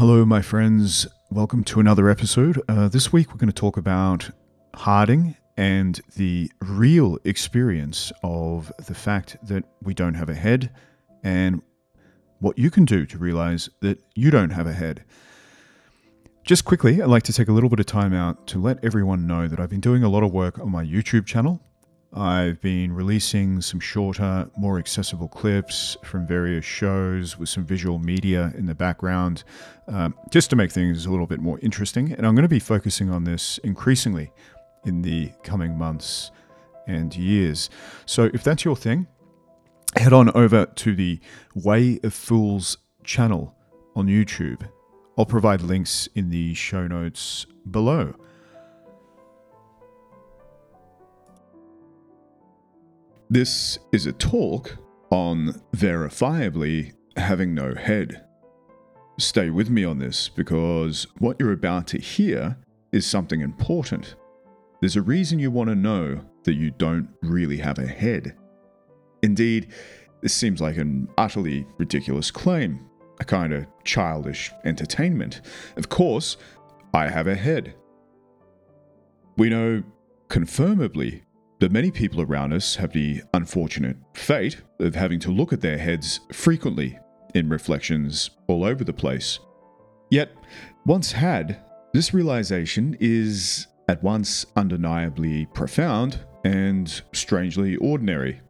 Hello, my friends. Welcome to another episode. Uh, this week, we're going to talk about harding and the real experience of the fact that we don't have a head and what you can do to realize that you don't have a head. Just quickly, I'd like to take a little bit of time out to let everyone know that I've been doing a lot of work on my YouTube channel. I've been releasing some shorter, more accessible clips from various shows with some visual media in the background, um, just to make things a little bit more interesting. And I'm going to be focusing on this increasingly in the coming months and years. So if that's your thing, head on over to the Way of Fools channel on YouTube. I'll provide links in the show notes below. This is a talk on verifiably having no head. Stay with me on this because what you're about to hear is something important. There's a reason you want to know that you don't really have a head. Indeed, this seems like an utterly ridiculous claim, a kind of childish entertainment. Of course, I have a head. We know confirmably that many people around us have the unfortunate fate of having to look at their heads frequently in reflections all over the place. Yet, once had, this realization is at once undeniably profound and strangely ordinary.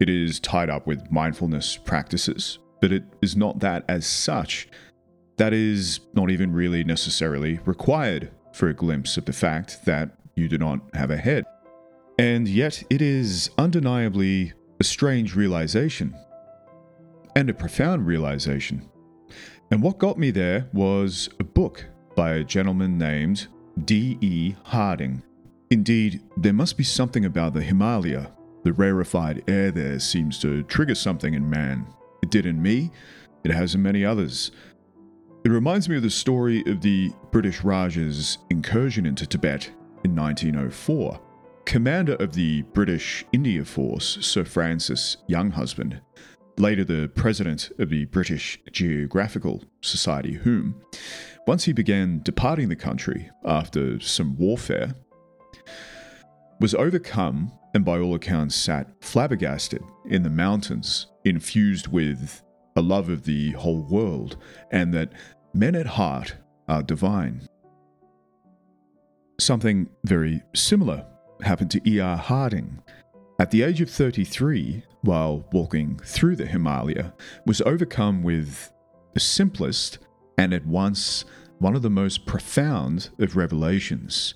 It is tied up with mindfulness practices, but it is not that as such. That is not even really necessarily required for a glimpse of the fact that you do not have a head. And yet, it is undeniably a strange realization and a profound realization. And what got me there was a book by a gentleman named D.E. Harding. Indeed, there must be something about the Himalaya. The rarefied air there seems to trigger something in man. It did in me, it has in many others. It reminds me of the story of the British Raj's incursion into Tibet in 1904. Commander of the British India Force, Sir Francis Younghusband, later the president of the British Geographical Society, whom, once he began departing the country after some warfare, was overcome and by all accounts sat flabbergasted in the mountains, infused with a love of the whole world, and that men at heart are divine. Something very similar happened to E.R. Harding. At the age of 33, while walking through the Himalaya, was overcome with the simplest and at once one of the most profound of revelations,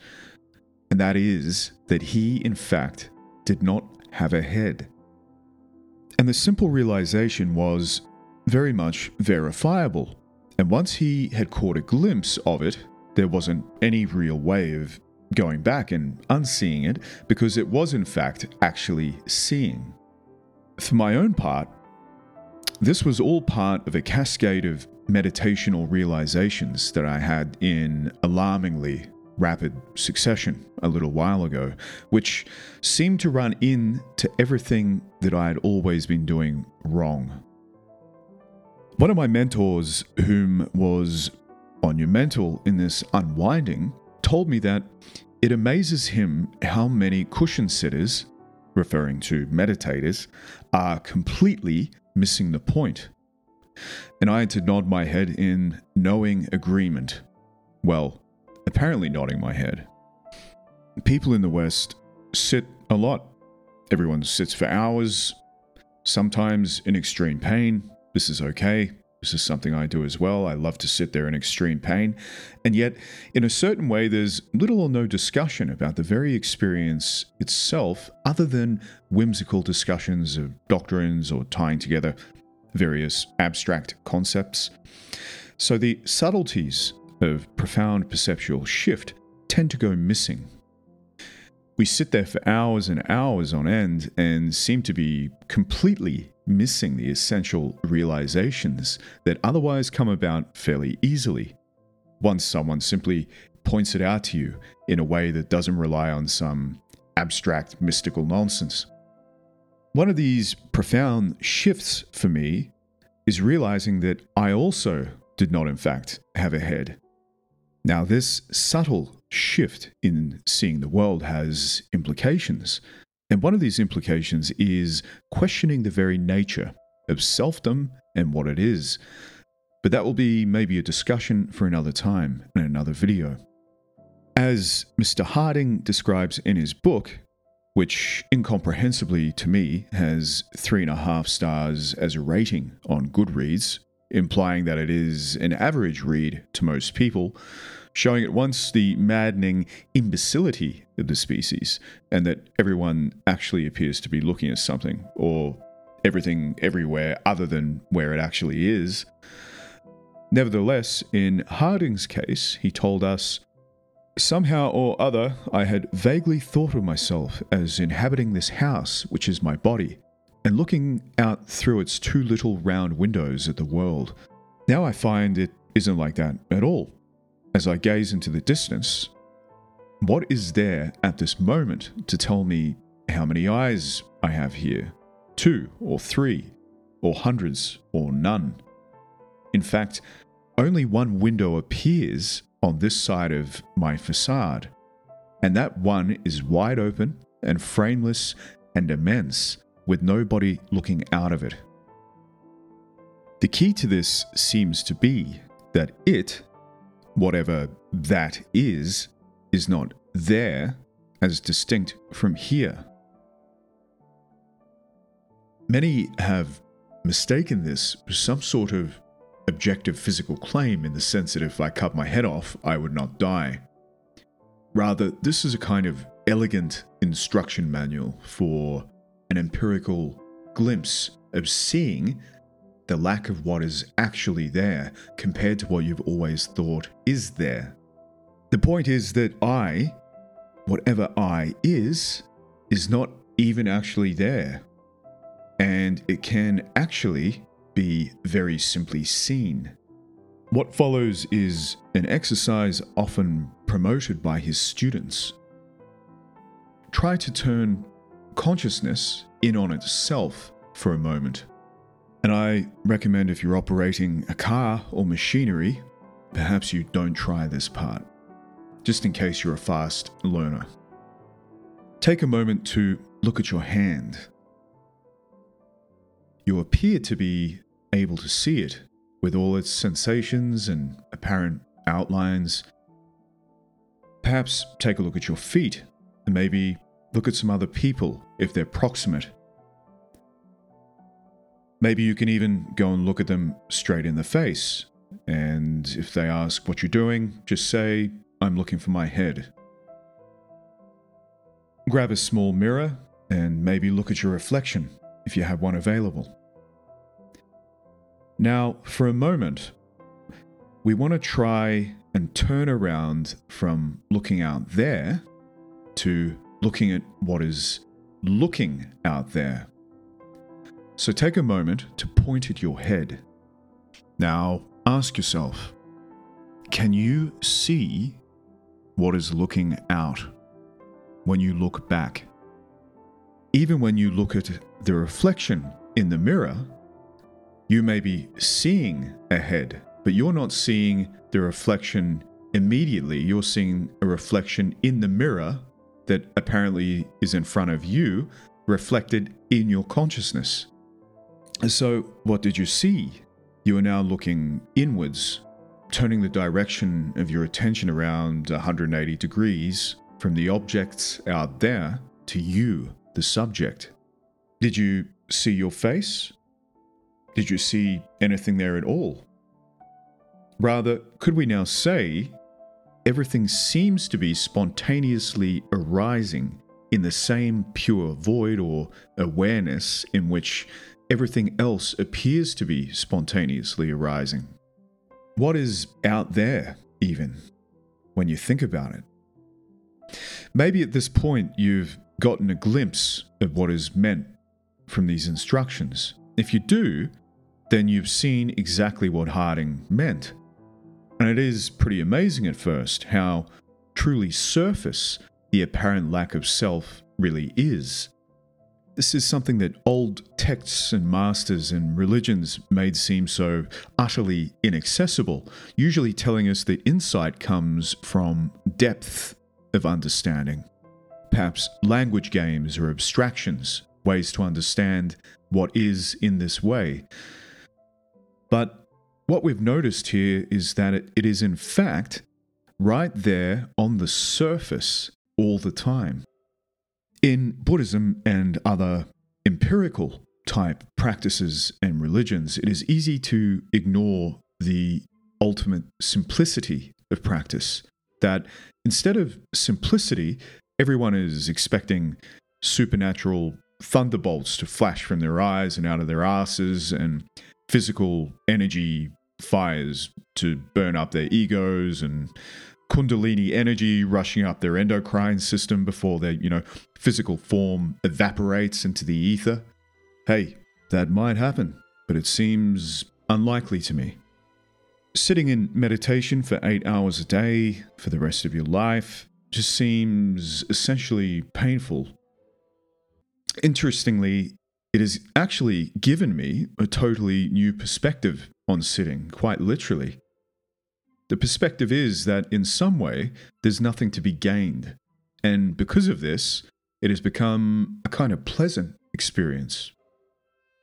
and that is that he, in fact, did not have a head. And the simple realization was very much verifiable, and once he had caught a glimpse of it, there wasn't any real way of going back and unseeing it because it was, in fact, actually seeing. For my own part, this was all part of a cascade of meditational realizations that I had in alarmingly rapid succession a little while ago, which seemed to run in to everything that I had always been doing wrong. One of my mentors, whom was monumental in this unwinding, told me that it amazes him how many cushion sitters, referring to meditators, are completely missing the point. And I had to nod my head in knowing agreement. Well, apparently nodding my head. People in the West sit a lot. Everyone sits for hours, sometimes in extreme pain. This is okay. This is something I do as well. I love to sit there in extreme pain. And yet, in a certain way, there's little or no discussion about the very experience itself, other than whimsical discussions of doctrines or tying together various abstract concepts. So, the subtleties of profound perceptual shift tend to go missing. We sit there for hours and hours on end and seem to be completely missing the essential realizations that otherwise come about fairly easily once someone simply points it out to you in a way that doesn't rely on some abstract mystical nonsense. One of these profound shifts for me is realizing that I also did not, in fact, have a head. Now, this subtle shift in seeing the world has implications. And one of these implications is questioning the very nature of selfdom and what it is. But that will be maybe a discussion for another time in another video. As Mr. Harding describes in his book, which incomprehensibly to me has three and a half stars as a rating on Goodreads, implying that it is an average read to most people, showing at once the maddening imbecility of the species and that everyone actually appears to be looking at something or everything everywhere other than where it actually is. Nevertheless, in Harding's case, he told us Somehow or other, I had vaguely thought of myself as inhabiting this house, which is my body, and looking out through its two little round windows at the world. Now I find it isn't like that at all. As I gaze into the distance, what is there at this moment to tell me how many eyes I have here? Two or three, or hundreds or none? In fact, only one window appears on this side of my facade, and that one is wide open and frameless and immense, with nobody looking out of it. The key to this seems to be that it whatever that is, is not there as distinct from here. Many have mistaken this for some sort of objective physical claim in the sense that if I cut my head off, I would not die. Rather, this is a kind of elegant instruction manual for an empirical glimpse of seeing the lack of what is actually there compared to what you've always thought is there. The point is that I, whatever I is, is not even actually there. And it can actually be very simply seen. What follows is an exercise often promoted by his students. Try to turn consciousness in on itself for a moment. And I recommend if you're operating a car or machinery, perhaps you don't try this part, just in case you're a fast learner. Take a moment to look at your hand. You appear to be able to see it with all its sensations and apparent outlines. Perhaps take a look at your feet and maybe look at some other people if they're proximate Maybe you can even go and look at them straight in the face. And if they ask what you're doing, just say, I'm looking for my head. Grab a small mirror and maybe look at your reflection if you have one available. Now, for a moment, we want to try and turn around from looking out there to looking at what is looking out there. So take a moment to point at your head. Now ask yourself can you see what is looking out when you look back? Even when you look at the reflection in the mirror, you may be seeing ahead, but you're not seeing the reflection immediately. You're seeing a reflection in the mirror that apparently is in front of you, reflected in your consciousness. So, what did you see? You are now looking inwards, turning the direction of your attention around 180 degrees from the objects out there to you, the subject. Did you see your face? Did you see anything there at all? Rather, could we now say everything seems to be spontaneously arising in the same pure void or awareness in which everything else appears to be spontaneously arising. What is out there, even, when you think about it? Maybe at this point you've gotten a glimpse of what is meant from these instructions. If you do, then you've seen exactly what Harding meant. And it is pretty amazing at first how truly surface the apparent lack of self really is. This is something that old texts and masters and religions made seem so utterly inaccessible, usually telling us that insight comes from depth of understanding. Perhaps language games or abstractions, ways to understand what is in this way. But what we've noticed here is that it, it is, in fact, right there on the surface all the time. In Buddhism and other empirical type practices and religions, it is easy to ignore the ultimate simplicity of practice. That instead of simplicity, everyone is expecting supernatural thunderbolts to flash from their eyes and out of their asses and physical energy fires to burn up their egos and kundalini energy rushing up their endocrine system before their, you know, physical form evaporates into the ether. Hey, that might happen, but it seems unlikely to me. Sitting in meditation for eight hours a day for the rest of your life just seems essentially painful. Interestingly, it has actually given me a totally new perspective on sitting, quite literally. The perspective is that in some way, there's nothing to be gained. And because of this, it has become a kind of pleasant experience.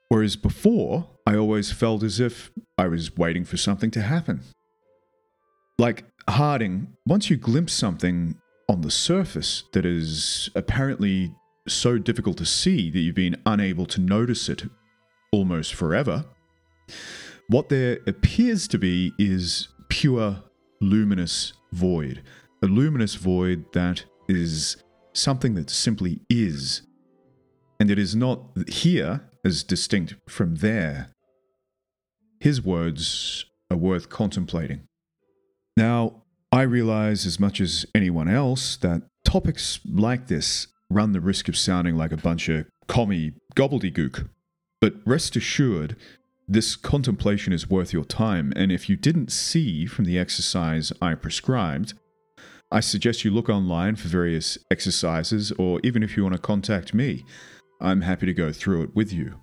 Whereas before, I always felt as if I was waiting for something to happen. Like Harding, once you glimpse something on the surface that is apparently so difficult to see that you've been unable to notice it almost forever, what there appears to be is pure luminous void. A luminous void that is something that simply is. And it is not here as distinct from there. His words are worth contemplating. Now, I realize as much as anyone else that topics like this run the risk of sounding like a bunch of commie gobbledygook. But rest assured, this contemplation is worth your time, and if you didn't see from the exercise I prescribed, I suggest you look online for various exercises, or even if you want to contact me, I'm happy to go through it with you.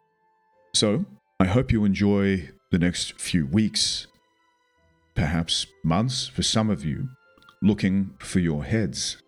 So, I hope you enjoy the next few weeks, perhaps months for some of you, looking for your heads.